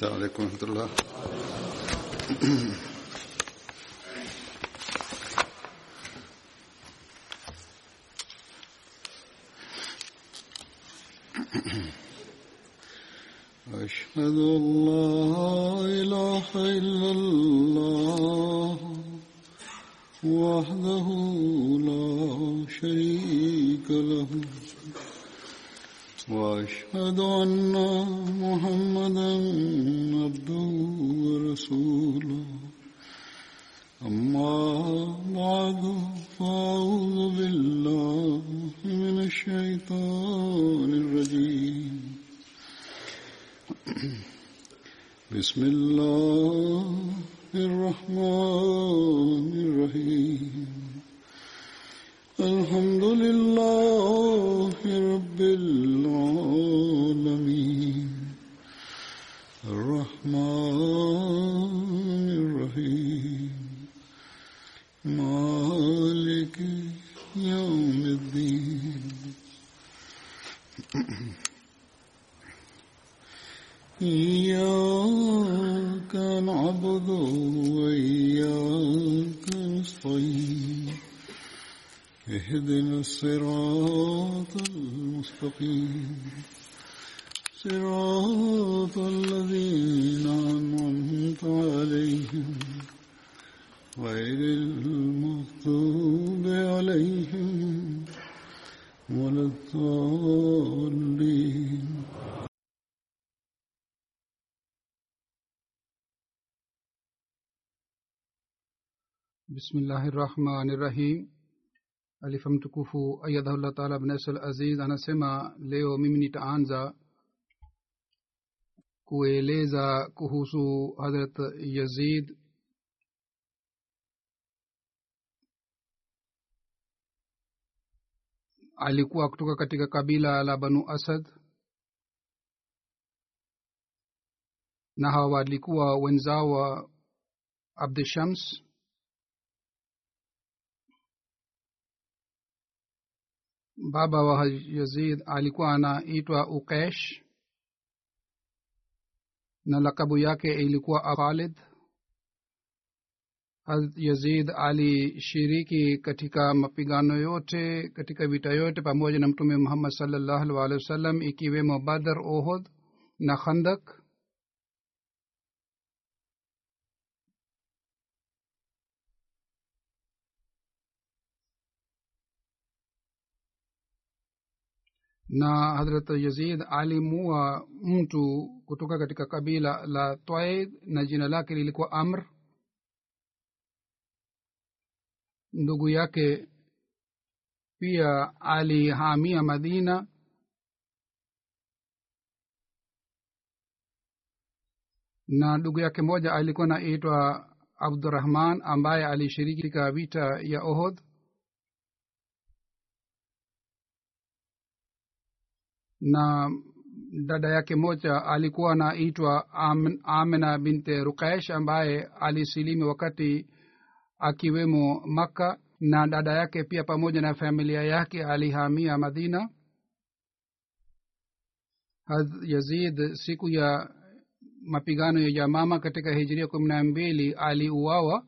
Está de. bismillahi rahmani rahim alifa mtukufu ayadhahullah taala bnasal aziz anasema leo mimi nitaanza kueleza kuhusu hadrat yazid alikuwa kutoka katika kabila la banu asad na hawa walikuwa wenzao abdishams baba wa yazid alikuwa anaitwa ukesh na lakabu yake ilikuwa khalid. Yazid alishiriki katika mapigano yote katika vita yote pamoja na mtume muhammad salllahu walihi wasallam ikiwemo badr ohod na khandak na hadrat yazid alimua mtu kutoka katika kabila la twaid na jina lake lilikuwa amr. Ndugu yake pia alihamia madina. Na ndugu yake moja alikuwa naitwa abdurahman ambaye alishiriki katika vita ya ohod na dada yake moja alikuwa anaitwa amina binte rukesh ambaye alisilimi wakati akiwemo makka na dada yake pia pamoja na familia yake alihamia madina. Yazid siku ya mapigano ya jamama katika hijiria kumi na mbili aliuawa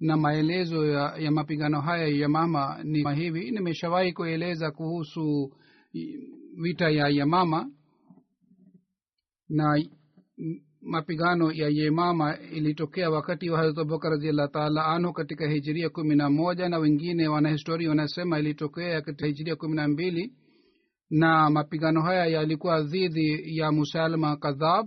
na maelezo ya, ya mapigano haya ya yamama ni hivi. Nimeshawahi kueleza kuhusu vita ya yamama na mapigano ya yemama ilitokea wakati wa harat abubakar radiallah taala anhu katika hijiria kumi na moja na wengine wanahistoria wanasema ilitokea katika hijiria kumi na mbili na mapigano haya yalikuwa dhidi ya musalma kadhab.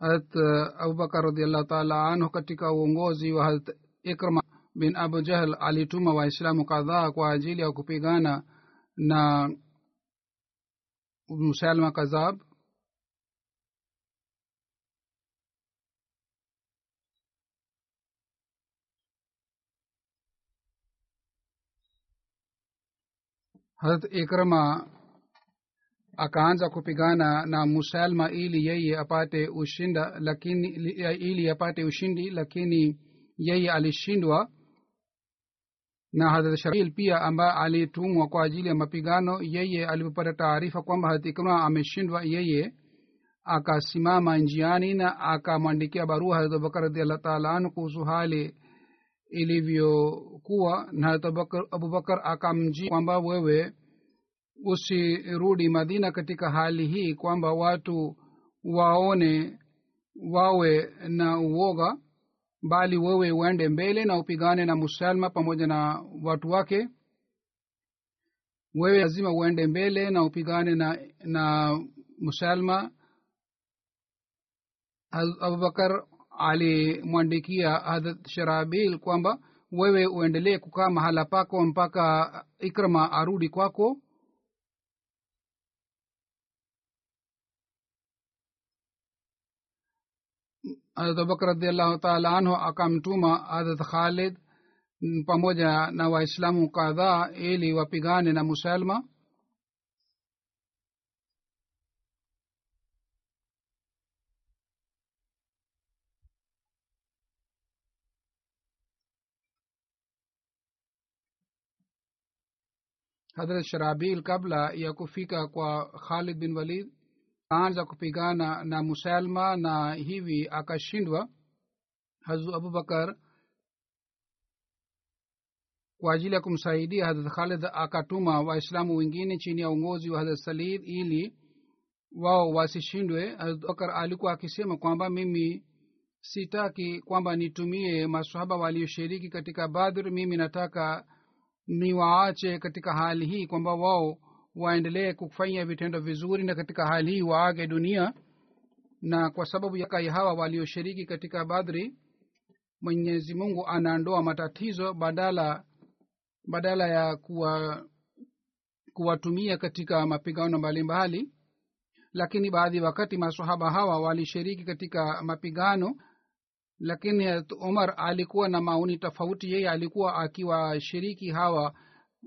Harat abubakar radiallah taala anhu katika uongozi wa harat ikrama bin abu jahl alituma waislamu kadhaa kwa ajili ya kupigana na musalma kazab. Harat ikrama akaanza kupigana na musalma ili yeye apate ushinda lakini ili apate ushindi lakini yeye alishindwa na hadrat shail pia ambaye alitumwa kwa ajili ya mapigano yeye alipopata taarifa kwamba hadrat ikrima ameshindwa yeye akasimama njiani na akamwandikia barua hadrat abubakar radiallah taala anu kuhusu hali ilivyokuwa. Na abubakar, abubakar akamjia kwamba wewe usirudi madina katika hali hii kwamba watu waone wawe na uoga bali wewe uende mbele na upigane na musalma pamoja na watu wake. Wewe lazima uende mbele na upigane na na musalma. Abubakar alimwandikia hadrat sharabil kwamba wewe uendelee kukaa mahala pako mpaka ikrama arudi kwako harat abubakar radiallahu taala anhu akamtuma harat khalid pamoja na waislamu kadhaa ili wapigane na musalma. Hadrat sharabil kabla ya kufika kwa khalid bin walid aanza kupigana na musalma na hivi akashindwa. Hazu abubakar kwa ajili ya kumsaidia hadrat khalid akatuma waislamu wengine chini ya uongozi wa hadrat salid ili wao wasishindwe. Abubakar alikuwa akisema kwamba mimi sitaki kwamba nitumie masahaba walioshiriki katika badr. Mimi nataka niwaache katika hali hii kwamba wao waendelee kufanya vitendo vizuri na katika hali hii waage dunia. Na kwa sababu ya kai hawa walioshiriki katika badri mwenyezi mungu anaondoa matatizo badala badala ya kuwa kuwatumia katika mapigano mbalimbali. Lakini baadhi wakati masahaba hawa walishiriki katika mapigano lakini umar alikuwa na maoni tofauti. Yeye alikuwa akiwashiriki hawa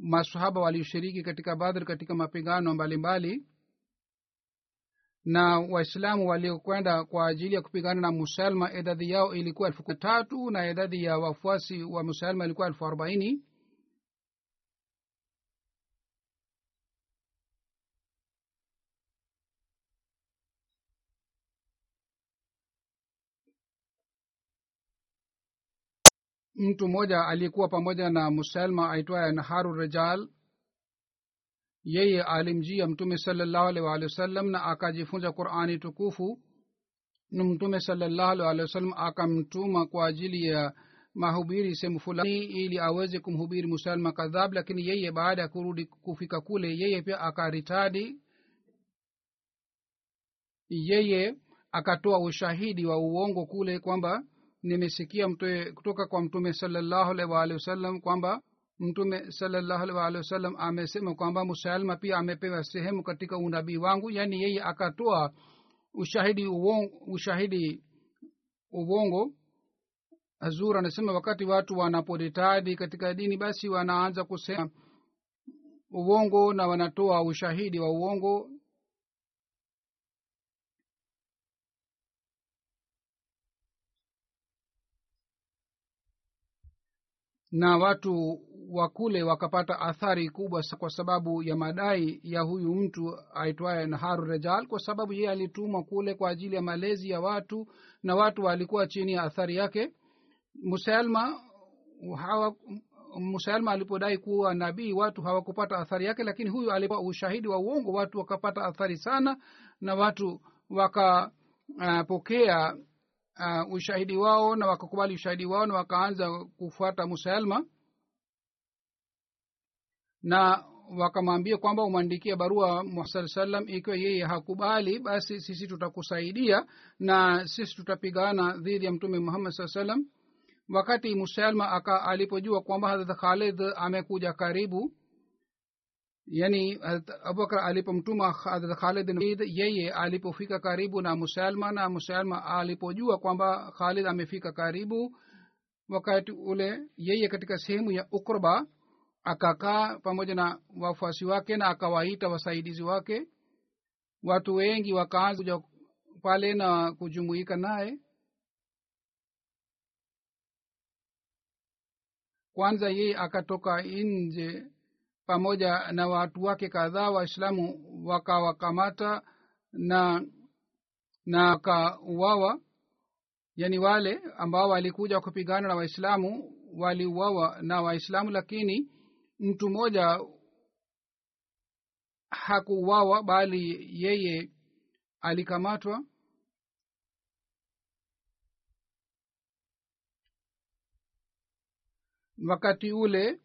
masahaba walioshiriki katika badr katika mapigano mbalimbali na waislamu waliokwenda kwa ajili ya kupigana na musalma idadi yao ilikuwa elfu tatu na idadi ya wafuasi wa musalma ilikuwa elfu arobaini mtu mmoja aliyekuwa pamoja na musalma aitwaye naharu rejal yeye alimjia mtume salallahu alaihi waalihi wasallam na akajifunza qurani tukufu. Na mtume salallahu alaihi waalihi wasallam akamtuma kwa ajili ya mahubiri sehemu fulani ili aweze kumhubiri musalma kadhab lakini yeye baada ya kurudi kufika kule yeye pia akaritadi yeye akatoa ushahidi wa uongo kule kwamba nimesikia mtue, kutoka kwa mtume salallahu alaihi wasallam kwamba mtume salallahu alaihi waalihi wasallam amesema kwamba musalma pia amepewa sehemu katika unabii wangu yaani yeye akatoa ushahidi uongo, ushahidi uongo hazur anasema wakati watu wanaporitadi katika dini basi wanaanza kusema uongo na wanatoa ushahidi wa uongo na watu wa kule wakapata athari kubwa kwa sababu ya madai ya huyu mtu aitwaye naharu rejal kwa sababu yeye alitumwa kule kwa ajili ya malezi ya watu na watu walikuwa chini ya athari yake. Musalma hawa musalma alipodai kuwa nabii watu hawakupata athari yake lakini huyu alipa ushahidi wa uongo watu wakapata athari sana na watu wakapokea uh, uh, ushahidi wao na wakakubali ushahidi wao na wakaanza kufuata musalma na wakamwambia kwamba umwandikie barua muhammad salam ikiwa yeye hakubali basi sisi tutakusaidia na sisi tutapigana dhidi ya mtume muhammad saa salam wakati musalma alipojua kwamba hadrat khalid amekuja karibu yani abubakar alipomtuma khalid yeye alipofika karibu na musalma na musalma alipojua kwamba khalid amefika karibu wakati ule yeye katika sehemu ya ukurba akakaa pamoja na wafuasi wake na akawaita wasaidizi wake. Watu wengi wakaanza pale na kujumuika naye. Kwanza yeye akatoka nje pamoja na watu wake kadhaa waislamu wakawakamata na na wakauawa. Yani wale ambao walikuja kupigana na waislamu waliuawa na waislamu lakini mtu mmoja hakuuawa bali yeye alikamatwa. Wakati ule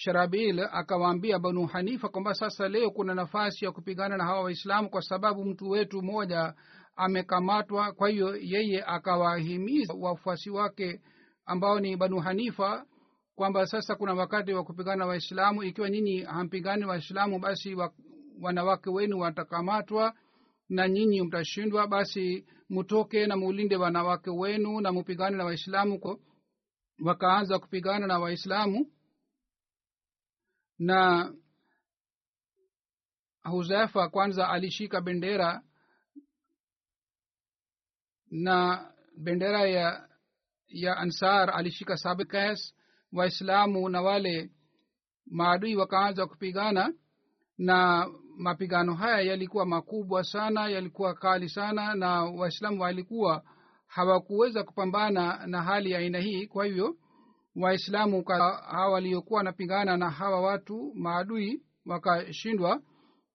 sharabil akawaambia banu hanifa kwamba sasa leo kuna nafasi ya kupigana na hawa waislamu kwa sababu mtu wetu mmoja amekamatwa. Kwa hiyo yeye akawahimiza wafuasi wake ambao ni banu hanifa kwamba sasa kuna wakati wa kupigana waislamu. Ikiwa nyinyi hampigani waislamu basi wa, wanawake wenu watakamatwa na nyinyi mtashindwa. Basi mtoke na mulinde wanawake wenu na mupigane na waislamu wakaanza kupigana na waislamu na huzaifa kwanza alishika bendera na bendera ya ya ansar alishika sabkas waislamu na wale maadui wakaanza kupigana na mapigano haya yalikuwa makubwa sana yalikuwa kali sana na waislamu walikuwa hawakuweza kupambana na hali ya aina hii. Kwa hivyo waislamu hawa waliokuwa wanapigana na hawa watu maadui wakashindwa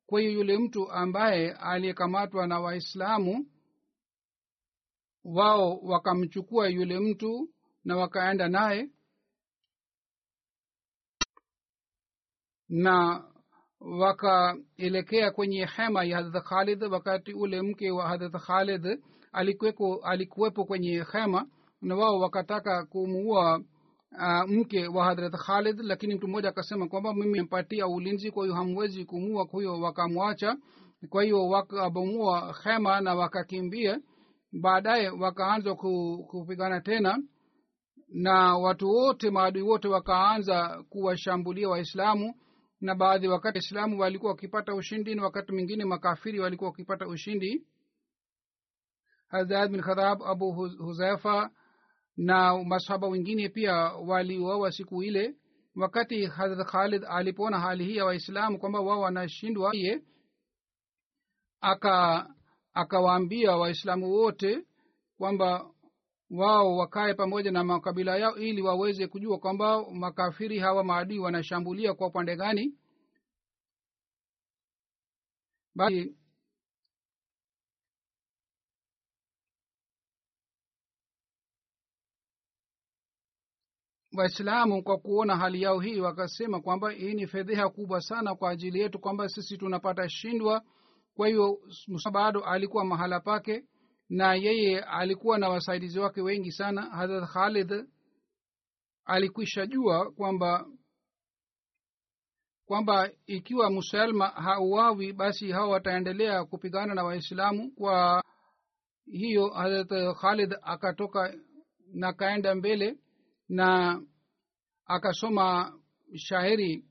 kwa hiyo yule mtu ambaye aliyekamatwa na waislamu wao wakamchukua yule mtu na wakaenda naye. Na wakaelekea kwenye hema ya hadrat khalid wakati ule mke wa hadrat khalid alikuwepo, kwenye hema na wao wakataka kumuua uh, mke wa hadrat khalid lakini mtu mmoja akasema kwamba mimi mpatia ulinzi kwa hiyo hamwezi kumua kwa hiyo wakamwacha. Kwa hiyo wakabomua hema na wakakimbia. Baadaye wakaanza kupigana tena. Na watu wote maadui wote wakaanza kuwashambulia waislamu. Na baadhi wakati waislamu walikuwa wakipata ushindi na wakati mwingine makafiri walikuwa wakipata ushindi. Hazrat bin khadhab abu huzaifa na masahaba wengine pia waliuawa siku ile wakati hadrat khalid alipoona hali hii ya waislamu kwamba wao wanashindwa ye aka akawaambia waislamu wote kwamba wao wakae pamoja na makabila yao ili waweze kujua kwamba makafiri hawa maadui wanashambulia kwa upande gani waislamu kwa kuona hali yao hii wakasema kwamba hii ni fedheha kubwa sana kwa ajili yetu kwamba sisi tunapata shindwa. Kwa hiyo bado alikuwa mahala pake na yeye alikuwa na wasaidizi wake wengi sana. Hadrat khalid alikwisha jua kwamba kwamba ikiwa musalma hauawi basi hao wataendelea kupigana na waislamu. Kwa hiyo hadrat khalid akatoka na kaenda mbele na akasoma shairi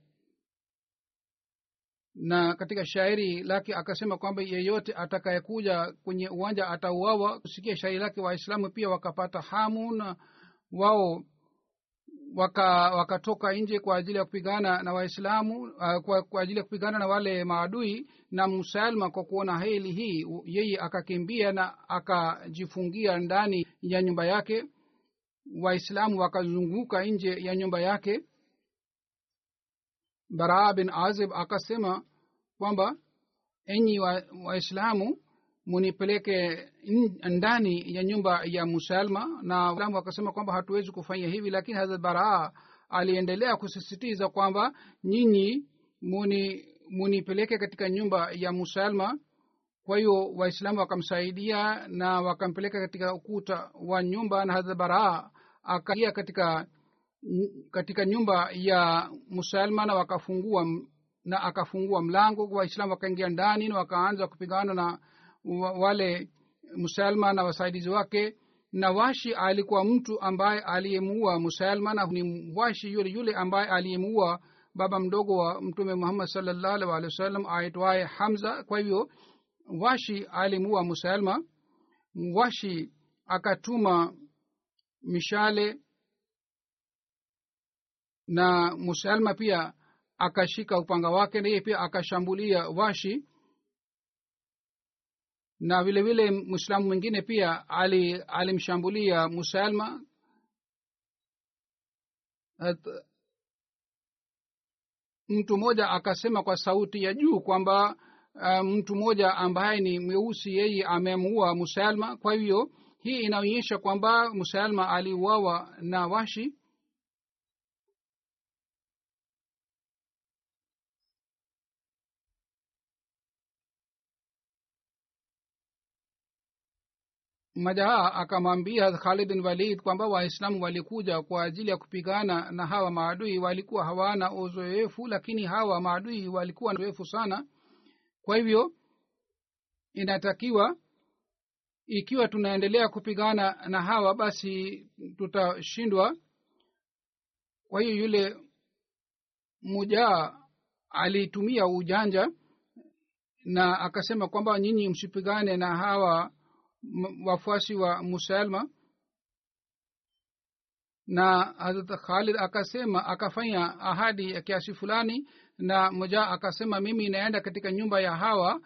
na katika shairi lake akasema kwamba yeyote atakayekuja kwenye uwanja atauawa. Kusikia shairi lake waislamu pia wakapata hamu na wao waka wakatoka nje kwa ajili ya kupigana na waislamu uh, kwa, kwa ajili ya kupigana na wale maadui na musalma kwa kuona heli hii yeye akakimbia na akajifungia ndani ya nyumba yake waislamu wakazunguka nje ya nyumba yake. Baraa bin azib akasema kwamba enyi waislamu wa munipeleke ndani ya nyumba ya musalma. Na waislamu wakasema kwamba hatuwezi kufanya hivi lakini hazrat baraa aliendelea kusisitiza kwamba nyinyi muni munipeleke katika nyumba ya musalma. Kwa hiyo waislamu wakamsaidia na wakampeleka katika ukuta wa nyumba na hazrat baraa akaingia katika katika nyumba ya musalma na wakafungua na akafungua mlango waislamu wakaingia ndani na wakaanza kupigana na wale musalma na wasaidizi wake. Na washi alikuwa mtu ambaye aliyemuua musalma na ni washi yule yule ambaye aliyemuua baba mdogo wa mtume muhammad salllahu alih walih aitwaye hamza. Kwa hivyo washi alimuua musalma. Washi akatuma mishale na musalma pia akashika upanga wake na yeye pia akashambulia washi. Na vile vile mwislamu mwingine pia ali alimshambulia musalma. At, mtu mmoja akasema kwa sauti ya juu kwamba uh, mtu mmoja ambaye ni mweusi yeye amemuua musalma. Kwa hivyo hii inaonyesha kwamba musalma aliuawa na washi. Majaha akamwambia khalid bin walid kwamba waislamu walikuja kwa ajili ya kupigana na hawa maadui. Walikuwa hawana uzoefu lakini hawa maadui walikuwa na uzoefu sana. Kwa hivyo inatakiwa ikiwa tunaendelea kupigana na hawa basi tutashindwa. Kwa hiyo yule mujaa alitumia ujanja na akasema kwamba nyinyi msipigane na hawa wafuasi wa musalma na harat khalid akasema akafanya ahadi ya kiasi fulani na moja akasema mimi naenda katika nyumba ya hawa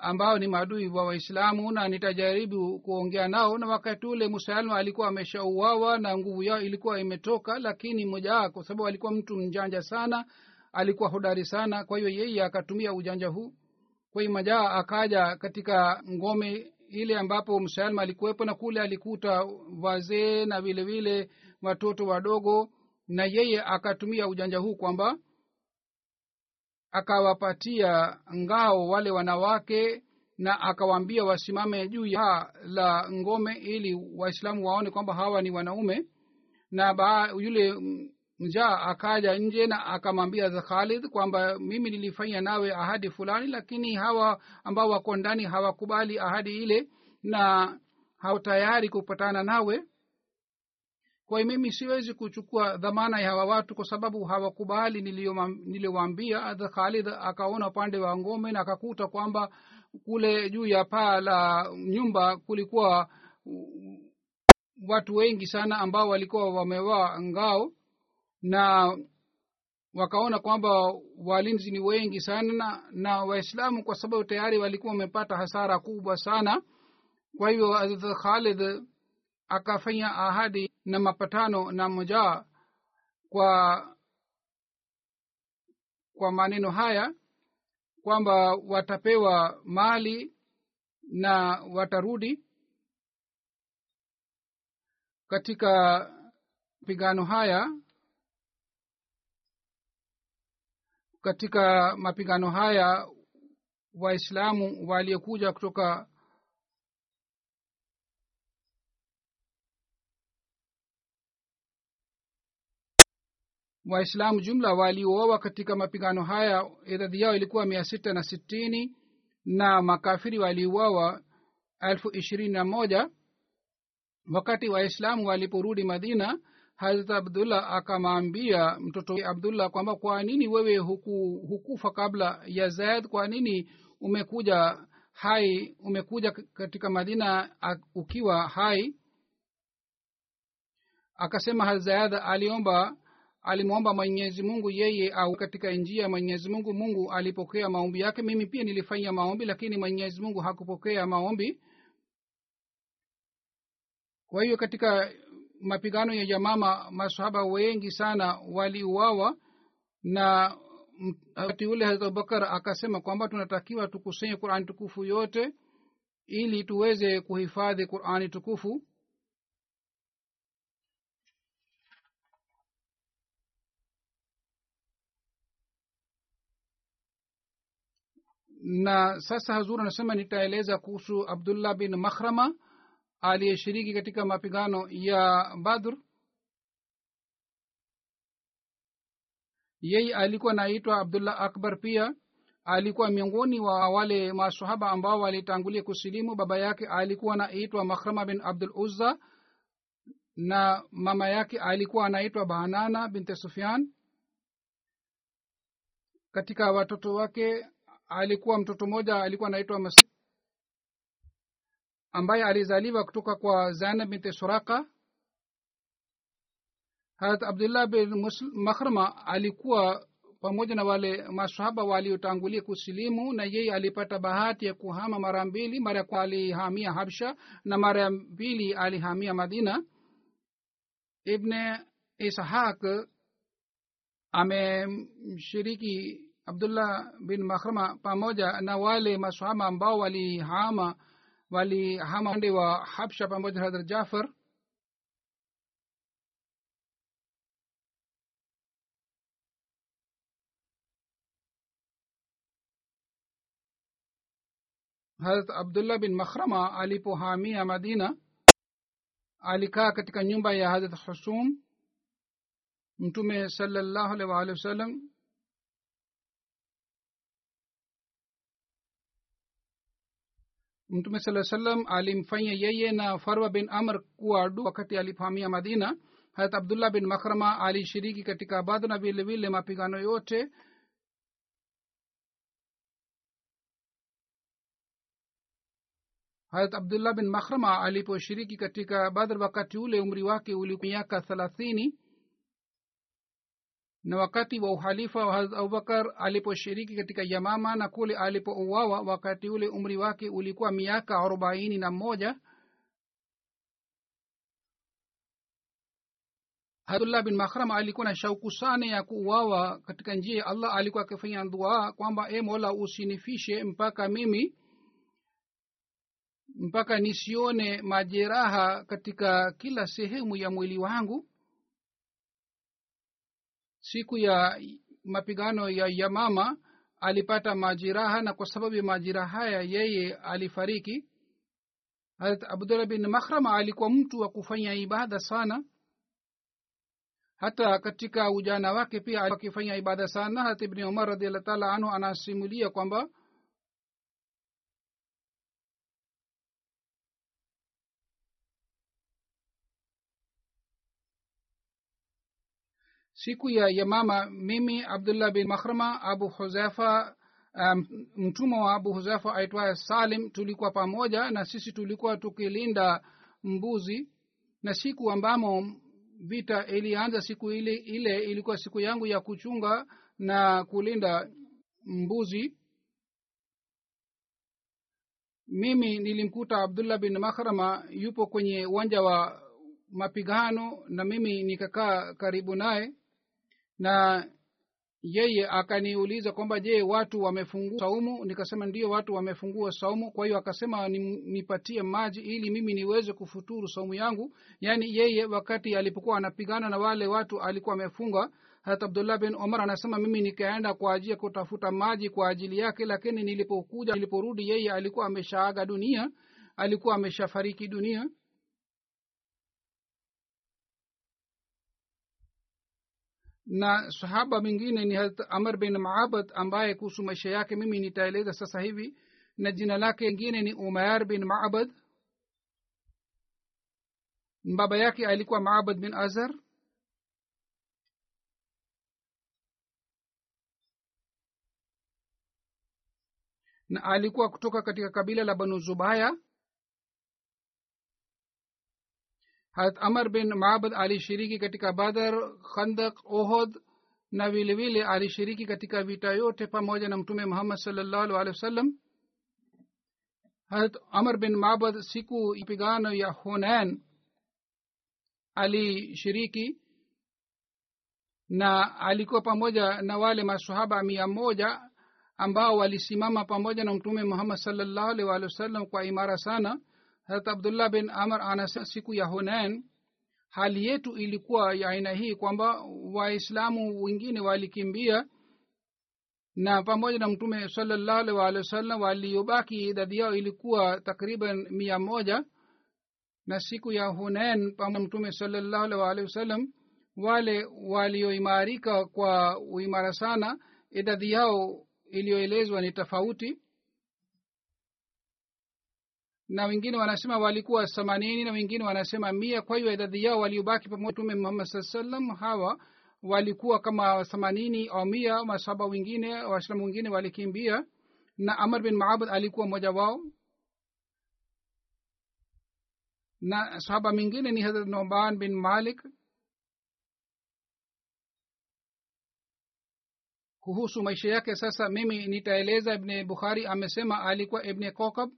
ambao ni maadui wa waislamu na nitajaribu kuongea nao na wakati ule musalma alikuwa ameshauawa na nguvu yao ilikuwa imetoka lakini moja kwa sababu alikuwa mtu mjanja sana alikuwa hodari sana kwa hiyo yeye akatumia ujanja huu. Kwa hiyo majaa akaja katika ngome ile ambapo msalma alikuwepo na kule alikuta wazee na vile vile watoto wadogo na yeye akatumia ujanja huu kwamba akawapatia ngao wale wanawake na akawaambia wasimame juu ya la ngome ili waislamu waone kwamba hawa ni wanaume. Na ba, yule njaa akaja nje na akamwambia khalid kwamba mimi nilifanya nawe ahadi fulani lakini hawa ambao wako ndani hawakubali ahadi ile na hawatayari kupatana nawe kwa mimi siwezi kuchukua dhamana ya hawa watu kwa sababu hawakubali niliyowaambia khalid akaona upande wa ngome na akakuta kwamba kule juu ya paa la nyumba kulikuwa watu wengi sana ambao walikuwa wamevaa ngao na wakaona kwamba walinzi ni wengi sana na, na waislamu kwa sababu tayari walikuwa wamepata hasara kubwa sana. Kwa hivyo khalid akafanya ahadi na mapatano na mojaa kwa kwa maneno haya kwamba watapewa mali na watarudi katika mapigano haya katika mapigano haya waislamu waliokuja kutoka waislamu jumla waliooa katika mapigano haya idadi yao ilikuwa mia sita na sitini na makafiri waliuawa elfu ishirini na moja. Wakati waislamu waliporudi madina hazrat abdullah akamwambia mtoto abdullah kwamba kwa nini wewe huku, hukufa kabla ya zaid? Kwa nini umekuja hai umekuja katika madina ukiwa hai? Akasema hazayad aliomba alimwomba mwenyezi mungu yeye au katika njia ya mwenyezi mungu mungu alipokea maombi yake. Mimi pia nilifanya maombi lakini mwenyezi mungu hakupokea maombi. Kwa hiyo katika mapigano ya jamama masahaba wengi sana waliuawa na wakati ule abubakar akasema kwamba tunatakiwa tukusanye qurani tukufu yote ili tuweze kuhifadhi qurani tukufu na sasa hazur anasema nitaeleza kuhusu abdullah bin makhrama aliyeshiriki katika mapigano ya badr. Yeye alikuwa naitwa abdullah akbar pia. Alikuwa miongoni wa wale masahaba ambao walitangulia kusilimu. Baba yake alikuwa anaitwa makhrama bin abdul uzza na mama yake alikuwa anaitwa banana binte sufyan. Katika watoto wake alikuwa mtoto mmoja alikuwa anaitwa masih ambaye alizaliwa kutoka kwa zainab binti suraka. Harat abdullah bin makhrma alikuwa pamoja na wale masahaba waliotangulia kusilimu na yeye alipata bahati ya kuhama mara mbili. Mara ya alihamia habsha na mara ya pili alihamia madina. Ibne ishaq amemshiriki abdullah bin makhrama pamoja na wale masahaba ambao walihama walihama upande wa habsha pamoja na hadrat jafar. Harat abdullah bin makhrama alipohamia madina alikaa katika nyumba ya harat husum mtume salallahu alaihi waalihi wasallam mtume saa salam alimfanya yeye na farwa bin amr kuwa adu wakati alipohamia madina. Harat abdullah bin makhrama alishiriki katika badha na vile vile mapigano yote. Harat abdullah bin makhrama aliposhiriki katika badr wakati ule umri wake uli miaka thelathini na wakati wa uhalifa wa harat abubakar aliposhiriki katika yamama na kule alipouawa wakati ule umri wake ulikuwa miaka arobaini na moja abdullah bin makhrama alikuwa na shauku sana ya kuuawa. Katika njia ya allah alikuwa akifanya dua kwamba e mola usinifishe mpaka mimi mpaka nisione majeraha katika kila sehemu ya mwili wangu siku ya mapigano ya yamama alipata majiraha na kwa sababu ya majiraha haya yeye alifariki. Harat abdullah bin makhrama alikuwa mtu wa kufanya ibada sana. Hata katika ujana wake pia akifanya ibada sana. Harat ibni umar radiallah taala anhu anasimulia kwamba siku ya yamama mimi abdullah bin mahrama abu huzaifa um, mtumwa wa abu huzaifa aitwaye salim tulikuwa pamoja na sisi tulikuwa tukilinda mbuzi. Na siku ambamo vita ilianza siku ile ile ilikuwa siku yangu ya kuchunga na kulinda mbuzi. Mimi nilimkuta abdullah bin makhrama yupo kwenye uwanja wa mapigano na mimi nikakaa karibu naye na yeye akaniuliza kwamba je watu wamefungua saumu? Nikasema ndio watu wamefungua saumu. Kwa hiyo akasema nipatie maji ili mimi niweze kufuturu saumu yangu. Yaani yeye wakati alipokuwa anapigana na wale watu alikuwa amefunga hata abdullah bin omar anasema mimi nikaenda kwa ajili ya kutafuta maji kwa ajili yake lakini nilipokuja niliporudi yeye alikuwa ameshaaga dunia alikuwa ameshafariki dunia na sahaba mwingine ni harat amr bin maabad ambaye kuhusu maisha yake mimi nitaeleza sasa hivi. Na jina lake ingine ni umayar bin maabad baba yake alikuwa maabad bin azar na alikuwa kutoka katika kabila la banu zubaya harat amar bin maabad alishiriki katika badar khandak ohod na vilevile alishiriki katika vita yote pamoja na mtume muhammad salllahu alhi wasallam harat amar bin maabad siku pigano ya hunan alishiriki na alikuwa pamoja na wale masahaba mia moja ambao walisimama pamoja na mtume muhammad salllahu alhi walihi wasallam kwa imara sana harat abdullah bin amr anasema siku ya hunain hali yetu ilikuwa ya aina hii kwamba waislamu wengine walikimbia na pamoja na mtume salallahu alih waalihi wasallam waliobaki idadi yao ilikuwa takriban mia moja. Na siku ya hunain pamoja mtume salallahu alih waalihi wasallam wale walioimarika kwa uimara sana idadi yao iliyoelezwa ni tofauti na wengine wanasema walikuwa themanini na wengine wanasema mia. Kwa hiyo idadi yao waliobaki pamoja mtume muhammad saa salam hawa walikuwa kama themanini au mia. Masaba wengine waislamu wengine walikimbia na amr bin maabud alikuwa mmoja wao. Na sahaba mingine ni hazrat noban bin malik. Kuhusu maisha yake sasa mimi nitaeleza. Ibne bukhari amesema alikuwa ibne kokab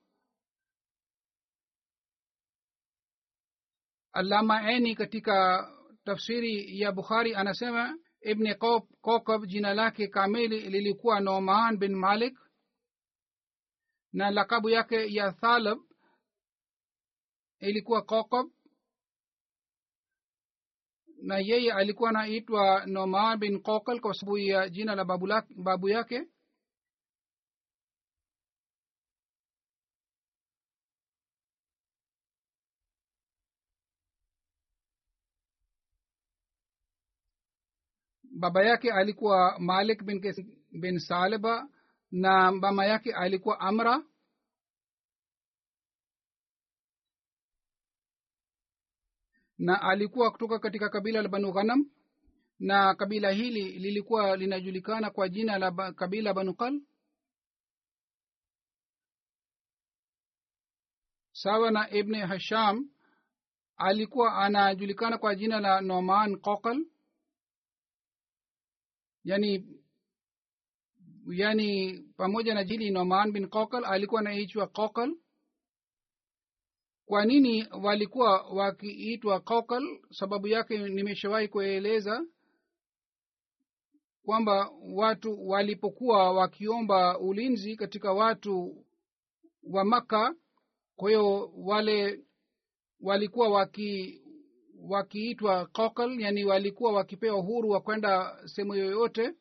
alama eni katika tafsiri ya bukhari anasema ibne kokab jina lake kamili lilikuwa noman bin malik na lakabu yake ya thalab ilikuwa kokab na yeye alikuwa anaitwa noman bin kokal kwa sababu ya jina la babu, la, babu yake baba yake alikuwa malik bin, bin saleba na mama yake alikuwa amra. Na alikuwa kutoka katika kabila la banu ghanam. Na kabila hili lilikuwa linajulikana kwa jina la kabila banu qal sawa na ibne hasham alikuwa anajulikana kwa jina la noman kokal yani yani pamoja na jili noman bin kokal alikuwa anaitwa kokal. Kwa nini walikuwa wakiitwa kokal? Sababu yake nimeshawahi kueleza kwamba watu walipokuwa wakiomba ulinzi katika watu wa makka kwa hiyo wale walikuwa waki wakiitwa kokal yani walikuwa wakipewa uhuru wa kwenda sehemu yoyote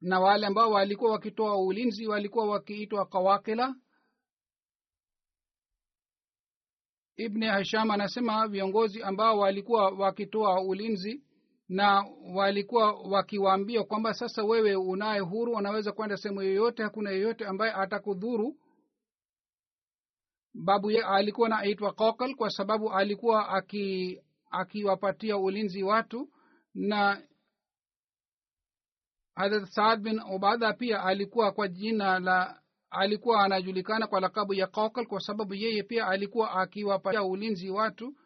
na wale ambao walikuwa wakitoa ulinzi walikuwa wakiitwa kawakila ibni hasham anasema viongozi ambao walikuwa wakitoa ulinzi na walikuwa wakiwaambia kwamba sasa wewe unaye huru unaweza kwenda sehemu yoyote hakuna yeyote ambaye atakudhuru. Babu ye alikuwa naitwa kokal kwa sababu alikuwa aki akiwapatia ulinzi watu. Na hadrat saad bin obadha pia alikuwa kwa jina la alikuwa anajulikana kwa lakabu ya kokal kwa sababu yeye pia alikuwa akiwapatia ulinzi watu.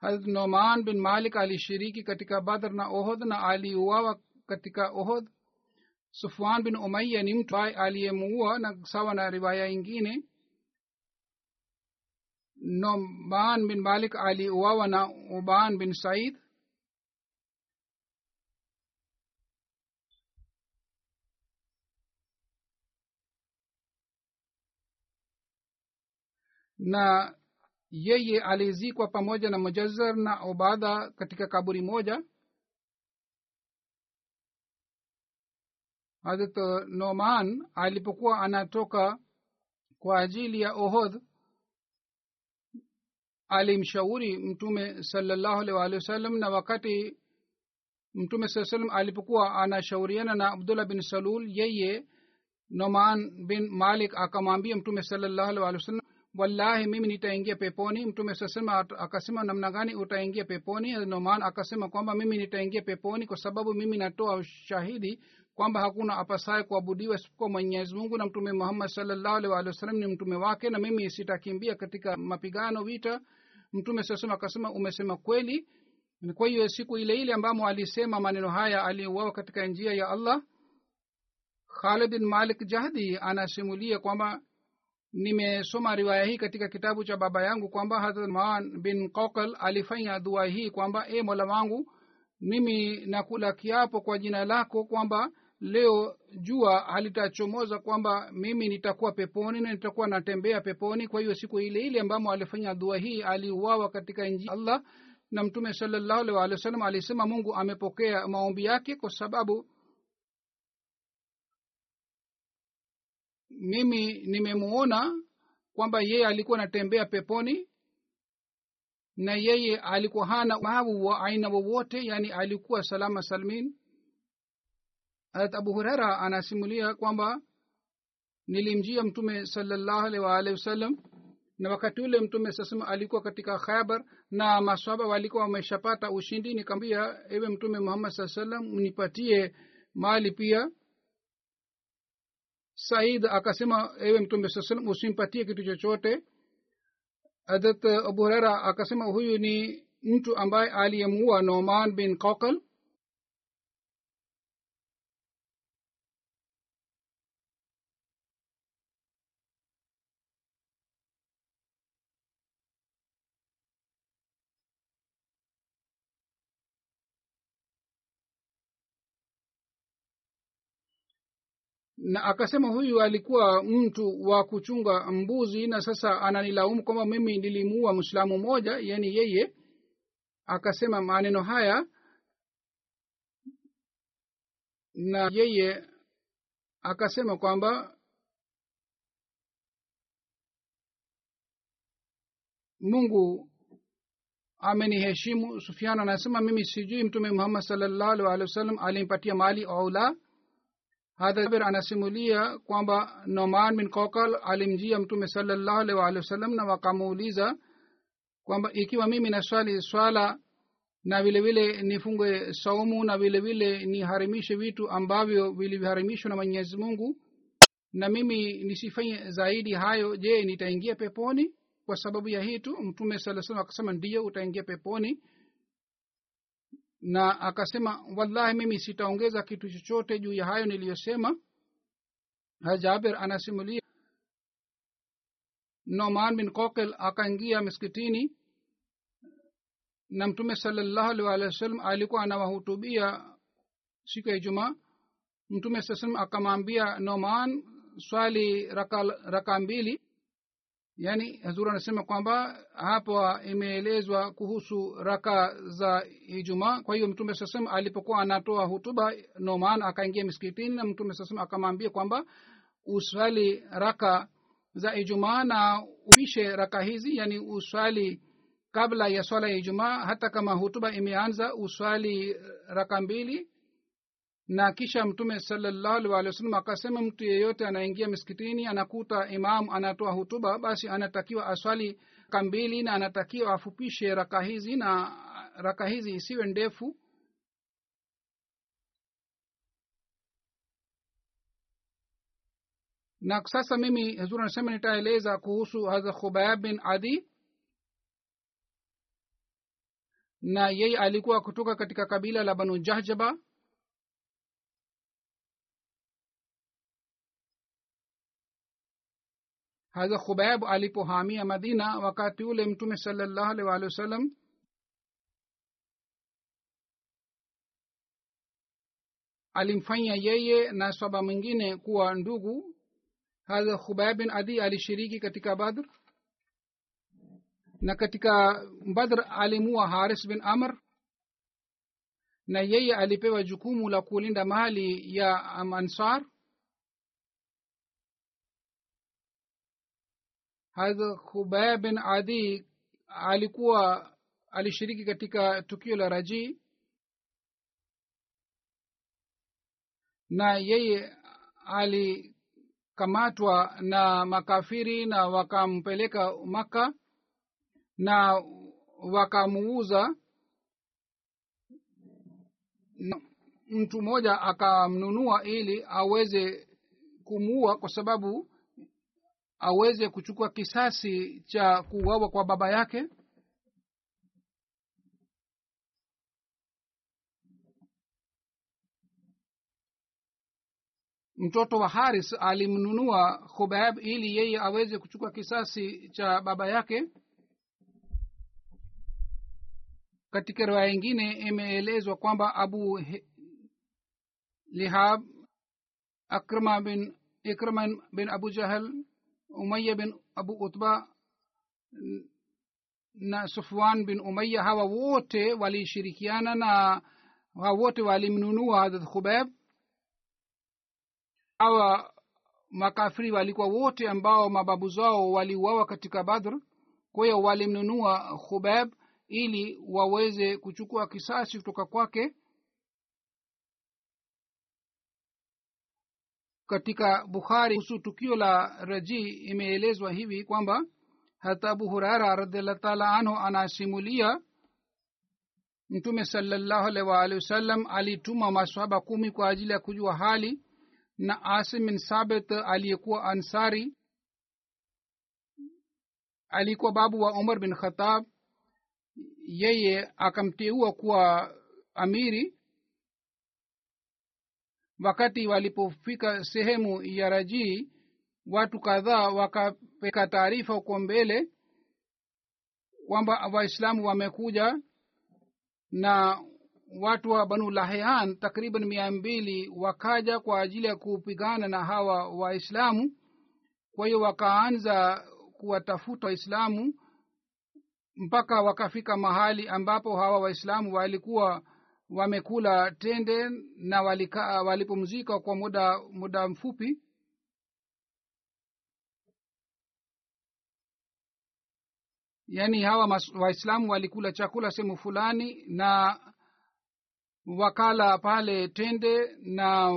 Hadrat noman bin malik alishiriki katika badr na ohod na aliuawa katika ohod sufwan bin umaiya ni mtu aliyemuua na sawa na riwaya ingine. Noman bin malik aliuawa na uban bin said. Na yeye alizikwa pamoja na mujazar na ubadha katika kaburi moja harat noman alipokuwa anatoka kwa ajili ya ohodh alimshauri mtume salallahu alih waalihi wasallam na wakati mtume saa salam alipokuwa anashauriana na abdullah bin salul yeye noman bin malik akamwambia mtume salallahu alih waalihi wasallam wallahi mimi nitaingia peponi. Mtume sasema akasema namna gani utaingia peponi? Noman akasema kwamba mimi nitaingia peponi kwa sababu mimi natoa shahidi kwamba hakuna apasaye kuabudiwa isipokuwa mwenyezi mungu na mtume muhammad salllahu alih walih wasallam ni mtume wake na mimi sitakimbia katika mapigano vita. Mtume sasema akasema umesema kweli. Kwa hiyo siku ile ile ambamo alisema maneno haya aliyeuawa katika njia ya allah khalid bin malik jahdi anasimulia kwamba nimesoma riwaya hii katika kitabu cha baba yangu kwamba hadman bin kokal alifanya dua hii kwamba e mola wangu mimi nakula kiapo kwa jina lako kwamba leo jua halitachomoza kwamba mimi nitakuwa peponi na nitakuwa natembea peponi. Kwa hiyo siku ile ile ambamo alifanya dua hii aliuawa katika nji allah. Na mtume salallahu alih walih wa sallam alisema mungu amepokea maombi yake kwa sababu mimi nimemuona kwamba yeye alikuwa anatembea peponi na yeye alikuwa hana mavu wa aina wowote yani alikuwa salama salmin harat abu hurera anasimulia kwamba nilimjia mtume salllahu alaihi waalihi wasallam na wakati ule mtume sasema alikuwa katika khaibar na maswaba walikuwa wameshapata ushindi nikaambia ewe mtume muhammad saa salam nipatie mali pia. Said akasema ewe mtume saa salam usimpatie kitu chochote. Hadat abu hurera akasema huyu ni mtu ambaye aliyemuua noman bin kokal na akasema huyu alikuwa mtu wa kuchunga mbuzi na sasa ananilaumu kwamba mimi nilimuua mwislamu mmoja yani yeye. Akasema maneno haya na yeye akasema kwamba mungu ameniheshimu. Sufiana anasema mimi sijui mtume muhammad salllahu alih wa sallam alimpatia mali au la hadha anasimulia kwamba noman bin kokal alimjia mtume salllahu alih waalihi wasallam na wakamuuliza kwamba ikiwa mimi naswali swala na vile vile nifunge saumu na vile vile niharimishe vitu ambavyo vilivyoharimishwa na mwenyezi mungu na mimi nisifanye zaidi hayo je nitaingia peponi? Kwa sababu ya hii tu mtume saa salam akasema ndiyo utaingia peponi na akasema wallahi mimi sitaongeza kitu chochote juu ya hayo niliyosema. Jaber anasimulia. Noman bin kokel akaingia miskitini na mtume salallahu alih walih wa sallam alikuwa anawahutubia siku ya ijumaa. Mtume saa salam akamwambia noman swali raka, raka mbili yaani hazur anasema kwamba hapo imeelezwa kuhusu raka za ijumaa. Kwa hiyo mtume saa alipokuwa anatoa hutuba noman akaingia miskitini na mtume saa akamwambia kwamba uswali raka za ijumaa na upishe raka hizi yani uswali kabla ya swala ya ijumaa. Hata kama hutuba imeanza uswali raka mbili na kisha mtume salallahu walih wasallam akasema mtu yeyote anaingia miskitini anakuta imam anatoa hutuba basi anatakiwa aswali raka mbili na anatakiwa afupishe raka hizi na raka hizi isiwe ndefu. Na sasa mimi huzuri anasema nitaeleza kuhusu hadha khubayab bin adi. Na yeye alikuwa kutoka katika kabila la banu jahjaba hadha khubayab alipohamia madina wakati ule mtume salllahu alih walihi wasallam alimfanya yeye na saba mwingine kuwa ndugu. Hadha khubayab bin adi alishiriki katika badr. Na katika badr alimua haris bin amr. Na yeye alipewa jukumu la kulinda mali ya ansar hadha khubaya bin adi alikuwa alishiriki katika tukio la raji. Na yeye alikamatwa na makafiri na wakampeleka maka na wakamuuza. Mtu mmoja akamnunua ili aweze kumuua kwa sababu aweze kuchukua kisasi cha kuuawa kwa baba yake? Mtoto wa haris alimnunua khubab ili yeye aweze kuchukua kisasi cha baba yake. Katika riwaya ingine imeelezwa kwamba abu He- lihab akrama bin ikrama bin abu jahal umaya bin abu utba na sufwan bin umaya hawa wote walishirikiana na hawa wote walimnunua hadrat khubab hawa makafiri walikuwa wote ambao mababu zao waliuawa katika badr kwa hiyo walimnunua khubab ili waweze kuchukua kisasi kutoka kwake katika bukhari kuhusu tukio la raji imeelezwa hivi kwamba hata abu hurara radiallahu taala anhu anasimulia mtume salallahu alaihi waalihi wasallam alituma maswaba kumi kwa ajili ya kujua hali na asim bin sabit aliyekuwa ansari alikuwa babu wa umar bin khatab yeye akamteua kuwa amiri wakati walipofika sehemu ya rajii watu kadhaa wakapeka taarifa huko mbele kwamba waislamu wamekuja na watu wa banu lahean takriban mia mbili wakaja kwa ajili ya kupigana na hawa waislamu. Kwa hiyo wakaanza kuwatafuta waislamu mpaka wakafika mahali ambapo hawa waislamu walikuwa wamekula tende na walipumzika kwa muda muda mfupi. Yaani hawa waislamu walikula chakula sehemu fulani na wakala pale tende na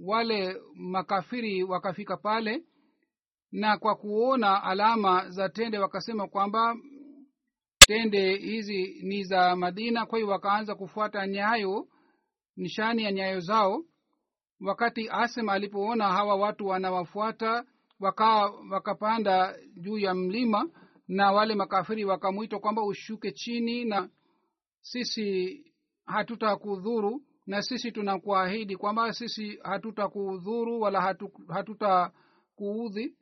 wale makafiri wakafika pale. Na kwa kuona alama za tende wakasema kwamba tende hizi ni za madina kwa hiyo wakaanza kufuata nyayo nishani ya nyayo zao. Wakati asem alipoona hawa watu wanawafuata waka wakapanda juu ya mlima na wale makafiri wakamwita kwamba ushuke chini na sisi hatutakudhuru na sisi tunakuahidi kwamba sisi hatutakudhuru wala hatu, hatutakuudhi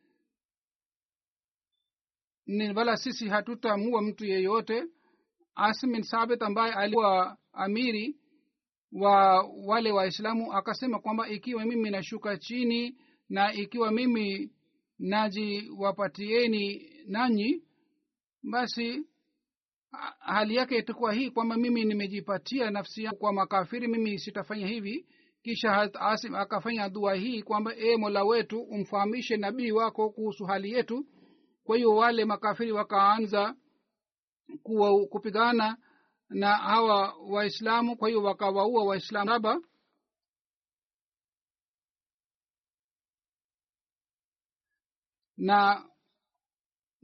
ni wala sisi hatutamua mtu yeyote. Asim bin sabit ambaye alikuwa amiri wa wale waislamu akasema kwamba ikiwa mimi nashuka chini na ikiwa mimi najiwapatieni nanyi basi hali yake itakuwa hii kwamba mimi nimejipatia nafsi yangu kwa makafiri mimi sitafanya hivi. Kisha asim akafanya dua hii kwamba e mola wetu umfahamishe nabii wako kuhusu hali yetu kwa hiyo wale makafiri wakaanza kupigana na hawa waislamu kwa hiyo wakawaua waislamu saba. Na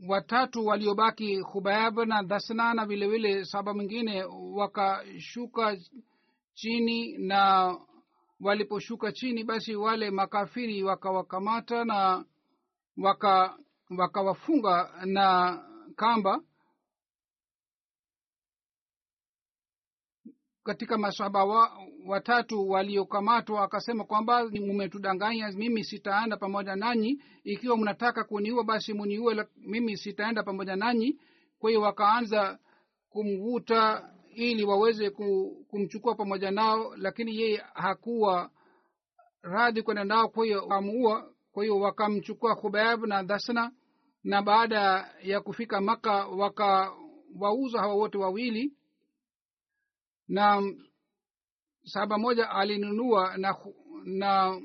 watatu waliobaki hubayab na dhasna na vile vile saba mwingine wakashuka chini na waliposhuka chini basi wale makafiri wakawakamata na waka wakawafunga na kamba katika masaba wa, watatu waliokamatwa akasema kwamba mumetudanganya mimi sitaenda pamoja nanyi. Ikiwa mnataka kuniua basi muniue mimi sitaenda pamoja nanyi. Kwa hiyo wakaanza kumvuta ili waweze kumchukua pamoja nao lakini yeye hakuwa radhi kwenda nao kwa hiyo wakamuua kwa hiyo wakamchukua khubayab na dhasna na baada ya kufika maka wakawauza hawa wote wawili. Na sahaba moja alinunua na, na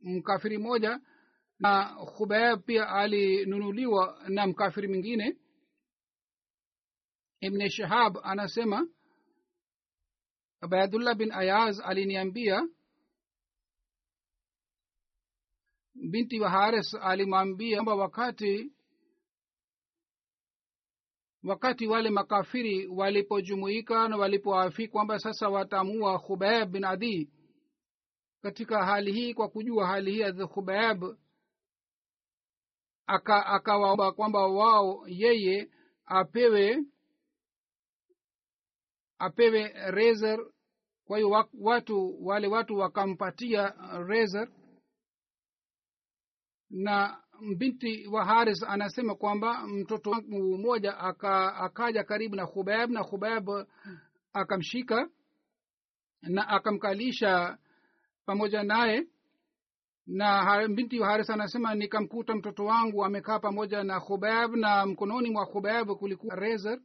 mkafiri moja na khubayab pia alinunuliwa na mkafiri mwingine. Ibne shahab anasema abayadullah bin ayaz aliniambia binti wa haris alimwambia kwamba wakati wakati wale makafiri walipojumuika na walipoafi kwamba sasa watamua khubayab bin adi. Katika hali hii kwa kujua hali hii adhi khubayab akawaomba aka kwamba wao yeye apewe apewe rezer. Kwa hiyo watu wale watu wakampatia rezer na binti wa haris anasema kwamba mtoto mmoja aka, akaja karibu na khubayab na khubayab akamshika na akamkalisha pamoja naye. Na binti wa haris anasema nikamkuta mtoto wangu amekaa pamoja na khubayab na mkononi mwa khubayab kulikuwa rezer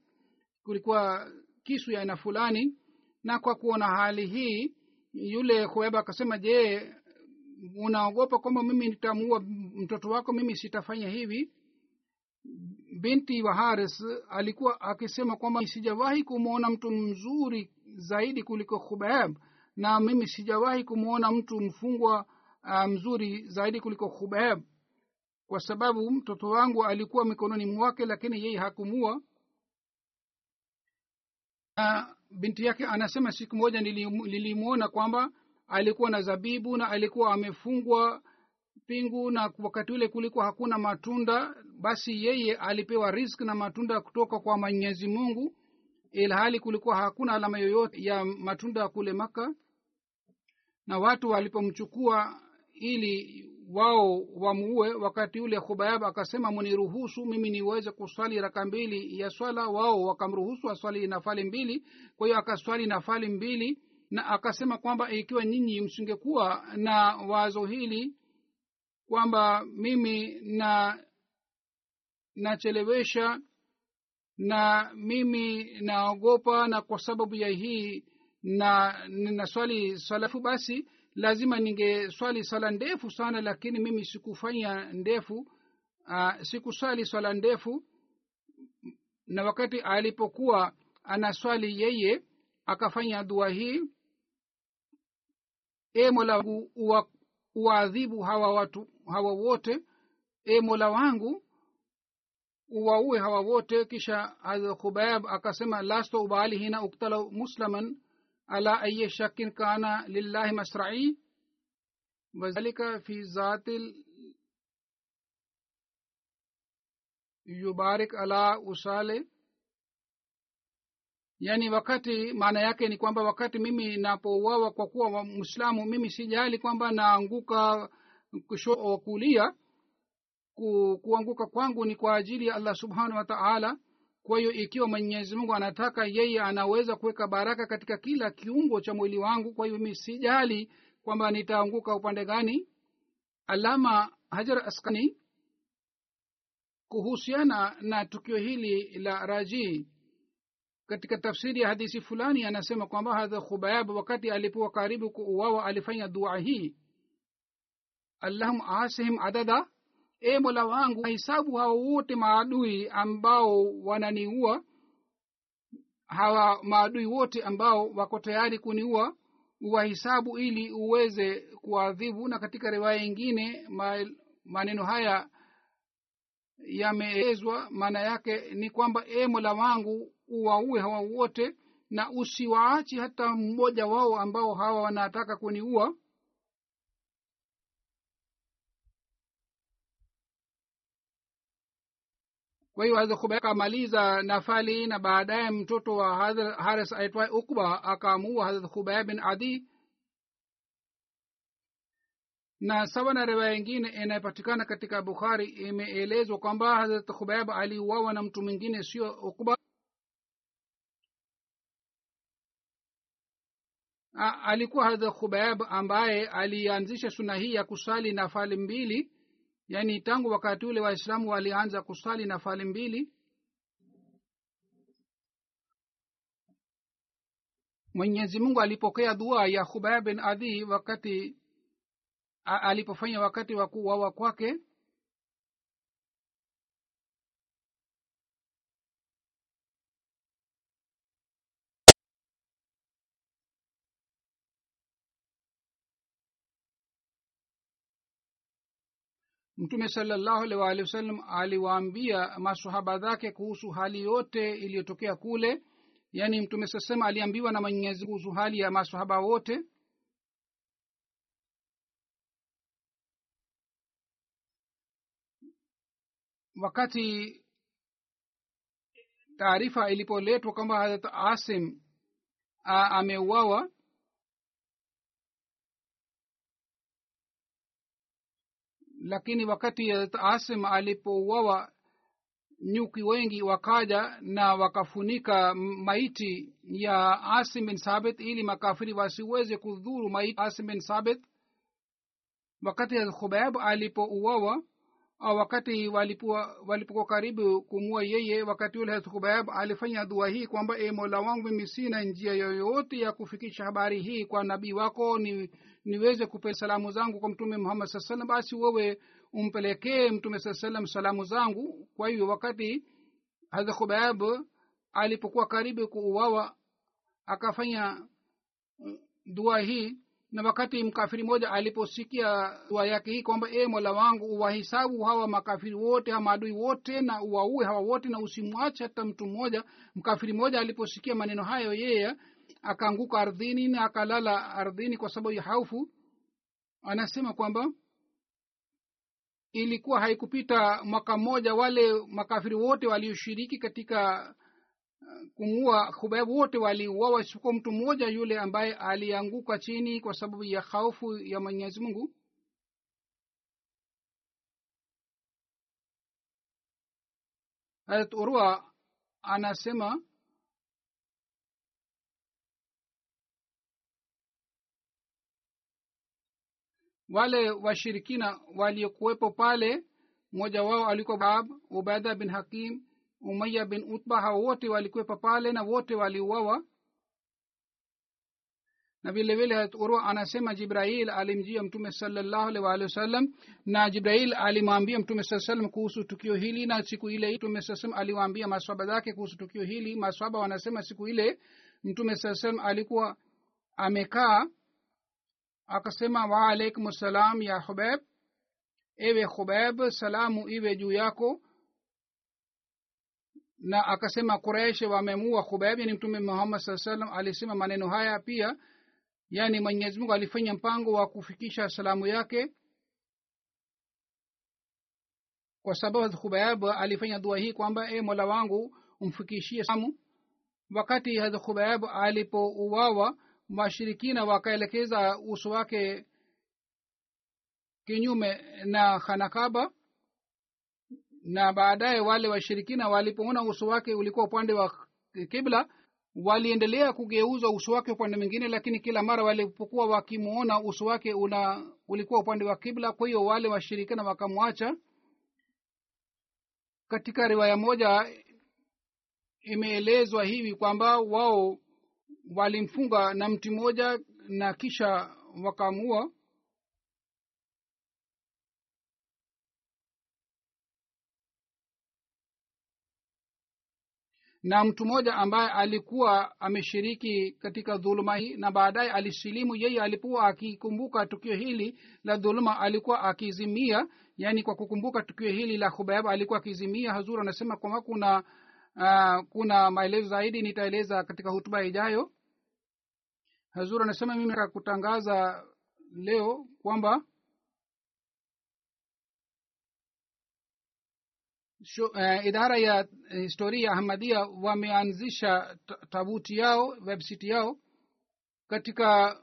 kulikuwa kisu ya aina fulani. Na kwa kuona hali hii yule khubayab akasema je unaogopa kwamba mimi nitamuua mtoto wako mimi sitafanya hivi? Binti wa haris alikuwa akisema kwamba sijawahi kumwona mtu mzuri zaidi kuliko khubayab na mimi sijawahi kumwona mtu mfungwa uh, mzuri zaidi kuliko khubayab kwa sababu mtoto wangu alikuwa mikononi mwake lakini yeye hakumua na binti yake anasema siku moja nilimwona kwamba alikuwa na zabibu na alikuwa amefungwa pingu na wakati ule kulikuwa hakuna matunda basi yeye alipewa risk na matunda kutoka kwa mwenyezi mungu ilhali kulikuwa hakuna alama yoyote ya matunda kule maka na watu walipomchukua ili wao wamuue wakati ule khubayab akasema muniruhusu mimi niweze kuswali raka mbili ya swala. Wao wakamruhusu aswali nafali mbili. Kwa hiyo akaswali nafali mbili na akasema kwamba ikiwa nyinyi msingekuwa na wazo hili kwamba mimi na nachelewesha na mimi naogopa na kwa sababu ya hii na ninaswali salafu basi lazima ningeswali sala ndefu sana lakini mimi sikufanya ndefu uh, sikuswali swala ndefu. Na wakati alipokuwa anaswali yeye akafanya dua hii e mola wangu uwaadhibu hawa watu hawa wote e mola wangu uwaue hawa wote kisha hadrat khubayab akasema lasto ubali hina uktala muslaman ala ayi shakin kana lillahi masrai wazalika fi zatil yubarik ala usale yaani wakati maana yake ni kwamba wakati mimi napouawa kwa kuwa mwislamu mimi sijali kwamba naanguka kulia. Ku, kuanguka kwangu ni kwa ajili ya allah subhanahu wa taala. Kwa hiyo ikiwa mwenyezi mungu anataka yeye anaweza kuweka baraka katika kila kiungo cha mwili wangu. Kwa hiyo mi sijali kwamba nitaanguka upande gani. Alama hajar askani kuhusiana na tukio hili la rajii katika tafsiri ya hadisi fulani anasema kwamba hadha khubayab wakati alipokuwa karibu kuuawa alifanya dua hii. Allahum asihim adada. E mola wangu wahisabu hao wote maadui ambao wananiua. Hawa maadui wote ambao wako tayari kuniua uwahisabu ili uweze kuadhibu. Na katika riwaya ingine maneno haya yameelezwa maana yake ni kwamba e mola wangu uwaue hawa wote na usiwaachi hata mmoja wao ambao hawa wanataka kuniua. Kwa hiyo khubayb akamaliza nafali na baadaye mtoto wa haris aitwae ukba akaamua hadrat khubayb bin adi. Na sawa na riwaya ingine inayopatikana katika bukhari imeelezwa kwamba hazrat hubaib aliuawa na mtu mwingine sio ukba A, alikuwa hadrat khubayb ambaye alianzisha suna hii ya kusali nafali mbili yaani tangu wakati ule waislamu walianza kusali nafali mbili. Mwenyezi mungu alipokea dua ya khubaya bin adhi wakati alipofanya wakati wa kuwawa kwake mtume salllahu alaihi waalihi wasallam aliwaambia masahaba zake kuhusu hali yote iliyotokea kule. Yaani mtume sasema aliambiwa na mwenyezi kuhusu hali ya masahaba wote. Wakati taarifa ilipoletwa kwamba harat asim ameuawa lakini wakati asim alipouawa nyuki wengi wakaja na wakafunika maiti ya asim bin sabit ili makafiri wasiweze kudhuru maiti asim bin sabit wakati khubayab alipouawa au wakati walipokuwa karibu kumua yeye wakati ule khubayab alifanya dua hii kwamba e mola wangu mimi sina njia yoyote ya kufikisha habari hii kwa nabii wako ni niweze kupe salamu zangu kwa mtume muhammad saa salam basi wewe umpelekee mtume saa salam salamu zangu. Kwa hivyo wakati khubayab alipokuwa karibu kuuawa akafanya dua hii na wakati mkafiri mmoja aliposikia dua yake hii kwamba e mola wangu uwahisabu hawa makafiri wote hawa maadui wote na uwaue hawa wote na usimwache hata mtu mmoja mkafiri mmoja aliposikia maneno hayo yeye akaanguka ardhini na akalala ardhini kwa sababu ya haufu. Anasema kwamba ilikuwa haikupita mwaka mmoja wale makafiri wote walioshiriki katika kumua hubaib wote waliuawa isipokuwa mtu mmoja yule ambaye alianguka chini kwa sababu ya haufu ya mwenyezi mungu. Harat urwa anasema wale washirikina waliokuwepo pale mmoja wao alikuwa bab ubaida bin hakim umaya bin utba hao wote walikwepa pale na wote waliuawa. Na vile vile urwa anasema jibrail alimjia mtume salallahu alaihi waalihi wasallam na jibrail alimwambia mtume saa salam kuhusu tukio hili na siku ile mtume saa salam aliwaambia maswaba zake kuhusu tukio hili. Maswaba wanasema siku ile mtume saa salam alikuwa amekaa akasema waalaikum salam ya hubeb ewe hubeb salamu iwe juu yako na akasema quraish wamemua khubaib yani mtume muhammad saa salam alisema maneno haya pia yaani mwenyezi mungu alifanya mpango wa kufikisha salamu yake kwa sababu khubayab alifanya dua hii kwamba e mola wangu umfikishie salamu. Wakati hadh khubayab alipouawa washirikina wakaelekeza uso wake kinyume na khanakaba na baadaye wale washirikina walipoona uso wake ulikuwa upande wa kibla waliendelea kugeuza uso wake upande mwingine lakini kila mara walipokuwa wakimwona uso wake una ulikuwa upande wa kibla. Kwa hiyo wale washirikina wakamwacha. Katika riwaya moja imeelezwa hivi kwamba wao walimfunga na mti mmoja na kisha wakamua na mtu mmoja ambaye alikuwa ameshiriki katika dhuluma hii na baadaye alisilimu yeye alipokuwa akikumbuka tukio hili la dhuluma alikuwa akizimia. Yaani kwa kukumbuka tukio hili la hubayab alikuwa akizimia hazur anasema kwamba kuna uh, kuna maelezo zaidi nitaeleza katika hutuba ijayo. Hazur anasema mimi nataka kutangaza leo kwamba uh, idara ya uh, historia ya ahmadia wameanzisha tabuti yao website yao. Katika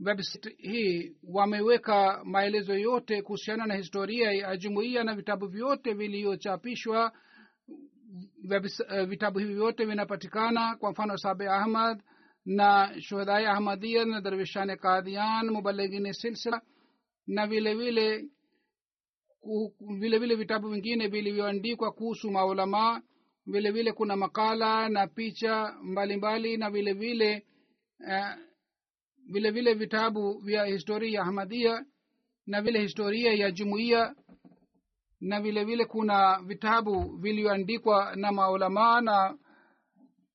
website hii wameweka maelezo yote kuhusiana na historia ya jumuiya na vitabu vyote vilivyochapishwa. Uh, vitabu hivi vyote vinapatikana kwa mfano sabe ahmad na shuhadai ahmadia na darvishane kadian mubaligini silsila na vile vile vile vile vitabu vingine vilivyoandikwa kuhusu maulamaa vile vile kuna makala na picha mbalimbali mbali, na vile vile uh, vile vile vitabu vya historia ya ahmadia na vile historia ya jumuiya na vile vile kuna vitabu vilivyoandikwa na maulamaa na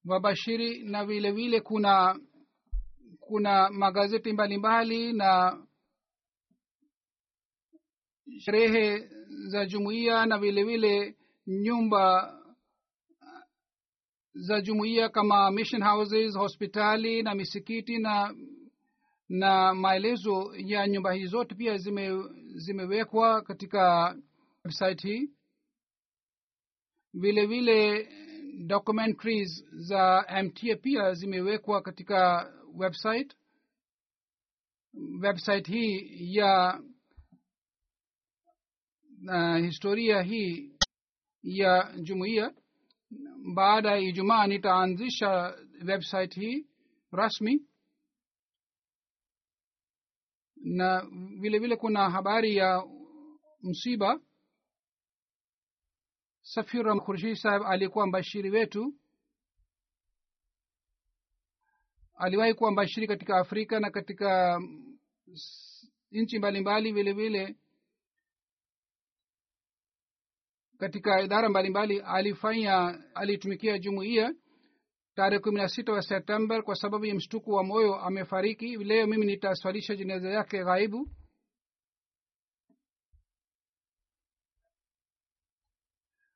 wabashiri na vile vile kuna kuna magazeti mbalimbali mbali na sherehe za jumuiya na vile vile nyumba za jumuiya kama mission houses hospitali na misikiti na na maelezo ya nyumba hii zote pia zime zimewekwa katika website hii. Vile vile documentaries za mta pia zimewekwa katika website. Website hii ya uh, historia hii ya jumuiya. Baada ya ijumaa nitaanzisha website hii rasmi. Na vile vile kuna habari ya msiba. Safira khurshid saheb alikuwa mbashiri wetu. Aliwahi kuwa mbashiri katika afrika na katika nchi mbalimbali vile vile katika idara mbalimbali alifanya alitumikia jumuiya tarehe kumi na sita wa september kwa sababu ya mshtuku wa moyo amefariki. Leo mimi nitaswalisha jeneza yake ghaibu.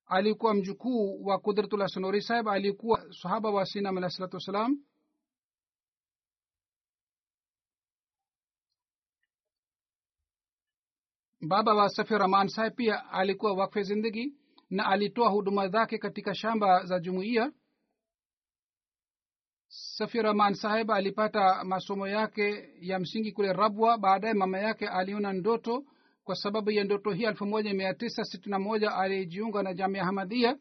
Alikuwa mjukuu wa kudratullah sonori saheb alikuwa sahaba wa sinam alahi salatu wassalam baba wa safi rahman saheb pia alikuwa wakfe zindigi na alitoa huduma zake katika shamba za jumuiya. Safi rahman saheb alipata masomo yake ya msingi kule rabwa. Baadaye mama yake aliona ndoto. Kwa sababu ya ndoto hii elfu moja mia tisa sitini na moja alijiunga na jamia hamadia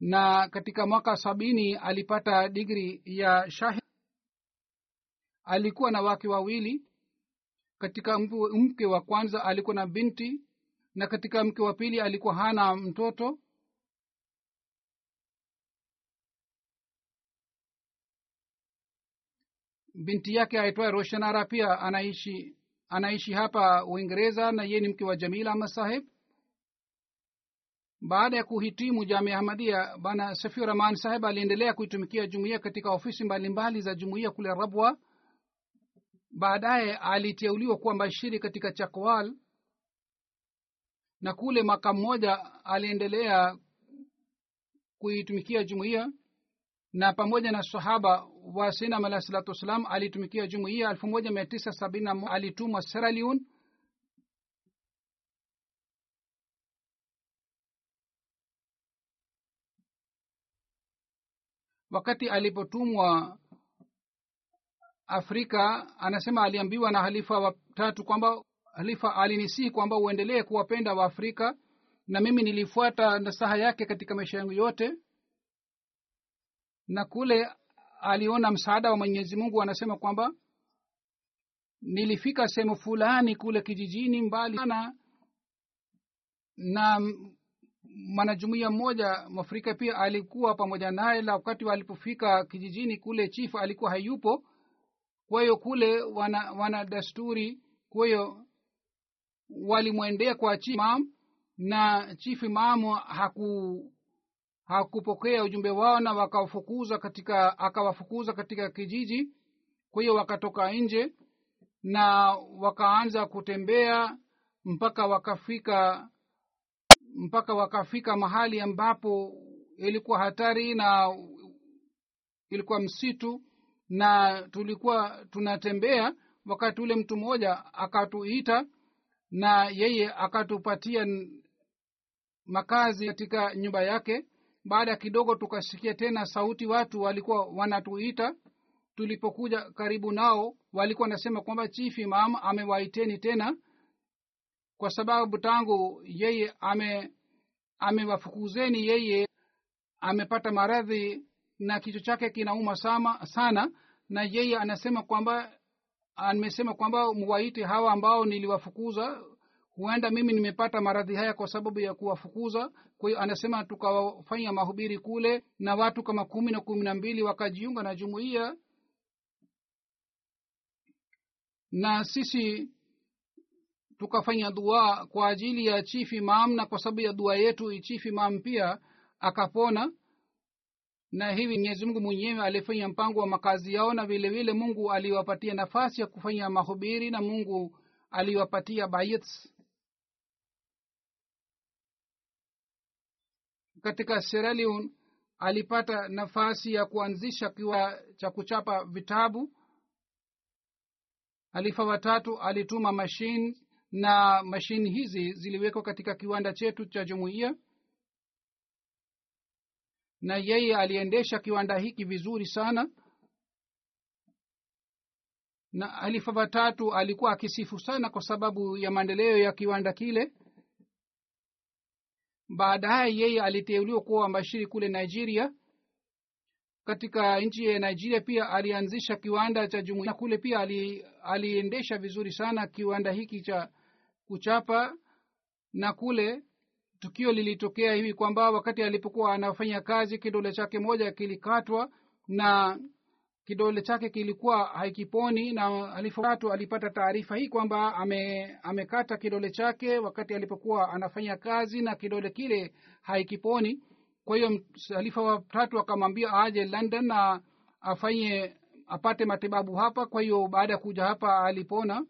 na katika mwaka sabini alipata digri ya shahi alikuwa na wake wawili katika mke wa kwanza alikuwa na binti na katika mke wa pili alikuwa hana mtoto. Binti yake aitwaye roshanara pia anaishi anaishi hapa uingereza na yeye ni mke wa jamila masahib baada ya kuhitimu jamia hamadia bana safiu rahman saheb aliendelea kuitumikia jumuiya katika ofisi mbalimbali za jumuiya kule rabwa baadaye aliteuliwa kuwa bashiri katika chakwal na kule mwaka mmoja aliendelea kuitumikia jumuiya na pamoja na sahaba wa sinam alahi salatu wassalam alitumikia jumuiya. Elfu moja mia tisa sabini na alitumwa seraliun wakati alipotumwa afrika anasema aliambiwa na halifa watatu kwamba halifa alinisihi kwamba uendelee kuwapenda waafrika na mimi nilifuata nasaha yake katika maisha yangu yote. Na kule aliona msaada wa mwenyezi mungu anasema kwamba nilifika sehemu fulani kule kijijini mbali sana na mwanajumuia mmoja mwafrika pia alikuwa pamoja naye la wakati walipofika kijijini kule chifu alikuwa hayupo kwa hiyo kule wana, wana desturi kwa hiyo walimwendea kwa chief imam na chief imamu haku hakupokea ujumbe wao na wakafukuza katika akawafukuza katika kijiji. Kwa hiyo wakatoka nje na wakaanza kutembea mpaka wakafika mpaka wakafika mahali ambapo ilikuwa hatari na ilikuwa msitu na tulikuwa tunatembea wakati ule mtu mmoja akatuita na yeye akatupatia makazi katika nyumba yake. Baada ya kidogo tukasikia tena sauti watu walikuwa wanatuita. Tulipokuja karibu nao walikuwa wanasema kwamba chief imam amewaiteni tena kwa sababu tangu yeye ame amewafukuzeni yeye amepata maradhi na kichwa chake kinauma sama, sana na yeye anasema kwamba amesema kwamba mwaite hawa ambao niliwafukuza. Huenda mimi nimepata maradhi haya kwa sababu ya kuwafukuza. Kwa hiyo anasema tukawafanya mahubiri kule na watu kama kumi na kumi na mbili wakajiunga na jumuiya. Na sisi tukafanya dua kwa ajili ya chief imam na kwa sababu ya dua yetu chief imam pia akapona na hivi mwenyezi mungu mwenyewe alifanya mpango wa makazi yao na vile vile mungu aliwapatia nafasi ya kufanya mahubiri na mungu aliwapatia bayits katika Sierra alipata nafasi ya kuanzisha kiwa cha kuchapa vitabu. Halifa watatu alituma mashine na mashine hizi ziliwekwa katika kiwanda chetu cha jumuiya na yeye aliendesha kiwanda hiki vizuri sana. Na halifa watatu alikuwa akisifu sana kwa sababu ya maendeleo ya kiwanda kile. Baadaye yeye aliteuliwa kuwa mbashiri kule nigeria. Katika nchi ya nigeria pia alianzisha kiwanda cha jumuia kule pia ali, aliendesha vizuri sana kiwanda hiki cha kuchapa na kule tukio lilitokea hivi kwamba wakati alipokuwa anafanya kazi kidole chake moja kilikatwa na kidole chake kilikuwa haikiponi na alifatu alipata taarifa hii kwamba ame, amekata kidole chake wakati alipokuwa anafanya kazi na kidole kile haikiponi. Kwa hiyo halifa watatu akamwambia aje london na afanye apate matibabu hapa. Kwa hiyo baada ya kuja hapa alipona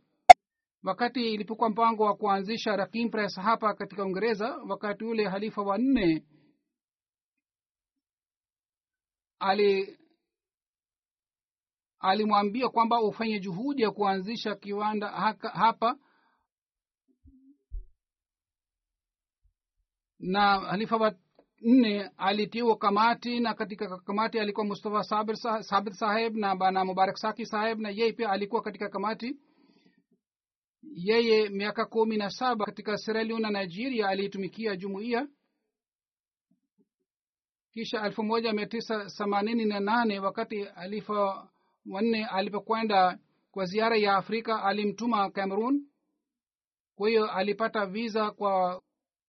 wakati ilipokuwa mpango wa kuanzisha rakim press hapa katika uingereza wakati ule halifa wa nne ali alimwambia kwamba ufanye juhudi ya kuanzisha kiwanda haka, hapa na halifa wa nne alitiwa kamati na katika kamati alikuwa mustafa sabir sah- saheb na bana mubarak saki saheb na yeye pia alikuwa katika kamati yeye miaka kumi na saba katika Sierra na nigeria aliitumikia jumuiya. Kisha elfu moja mia tisa themanini na nane wakati alifa wanne alipokwenda kwa ziara ya afrika alimtuma cameroon. Kwa hiyo alipata visa kwa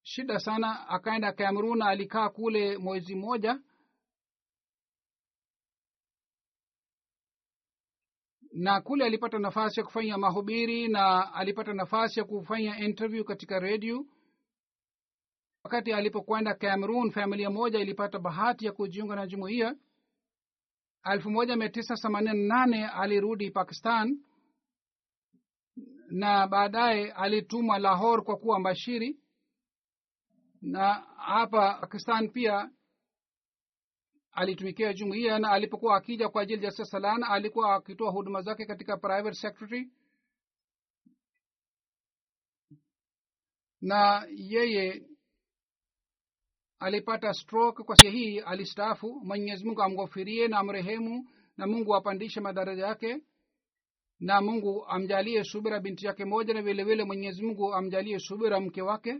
shida sana akaenda cameroon alikaa kule mwezi mmoja na kule alipata nafasi ya kufanya mahubiri na alipata nafasi ya kufanya interview katika redio wakati alipokwenda cameroon familia moja ilipata bahati ya kujiunga na jumuiya. Elfu moja mia tisa themanini na nane alirudi pakistan na baadaye alitumwa lahor kwa kuwa mbashiri. Na hapa pakistan pia alitumikia jumuiya na alipokuwa akija kwa ajili ya sasalan alikuwa akitoa huduma zake katika private secretary. Na yeye alipata stroke kwa hii alistaafu. Mwenyezi mungu amghofirie na amrehemu na mungu apandishe madaraja yake na mungu amjalie subira binti yake moja na vilevile vile mwenyezi mungu amjalie subira mke wake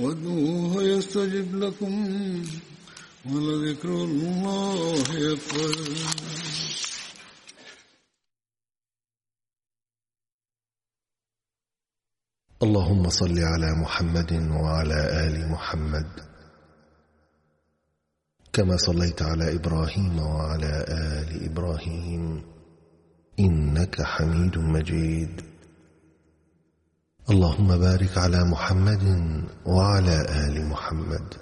وادعوه يستجب لكم ولذكر الله أكبر. اللهم صل على محمد وعلى آل محمد. كما صليت على إبراهيم وعلى آل إبراهيم. إنك حميد مجيد. اللهم بارك على محمد وعلى آل محمد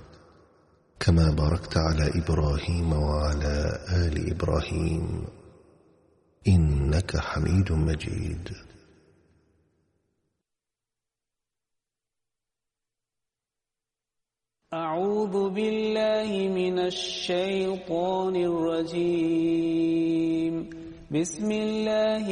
كما باركت على إبراهيم وعلى آل إبراهيم إنك حميد مجيد. أعوذ بالله من الشيطان الرجيم. بسم الله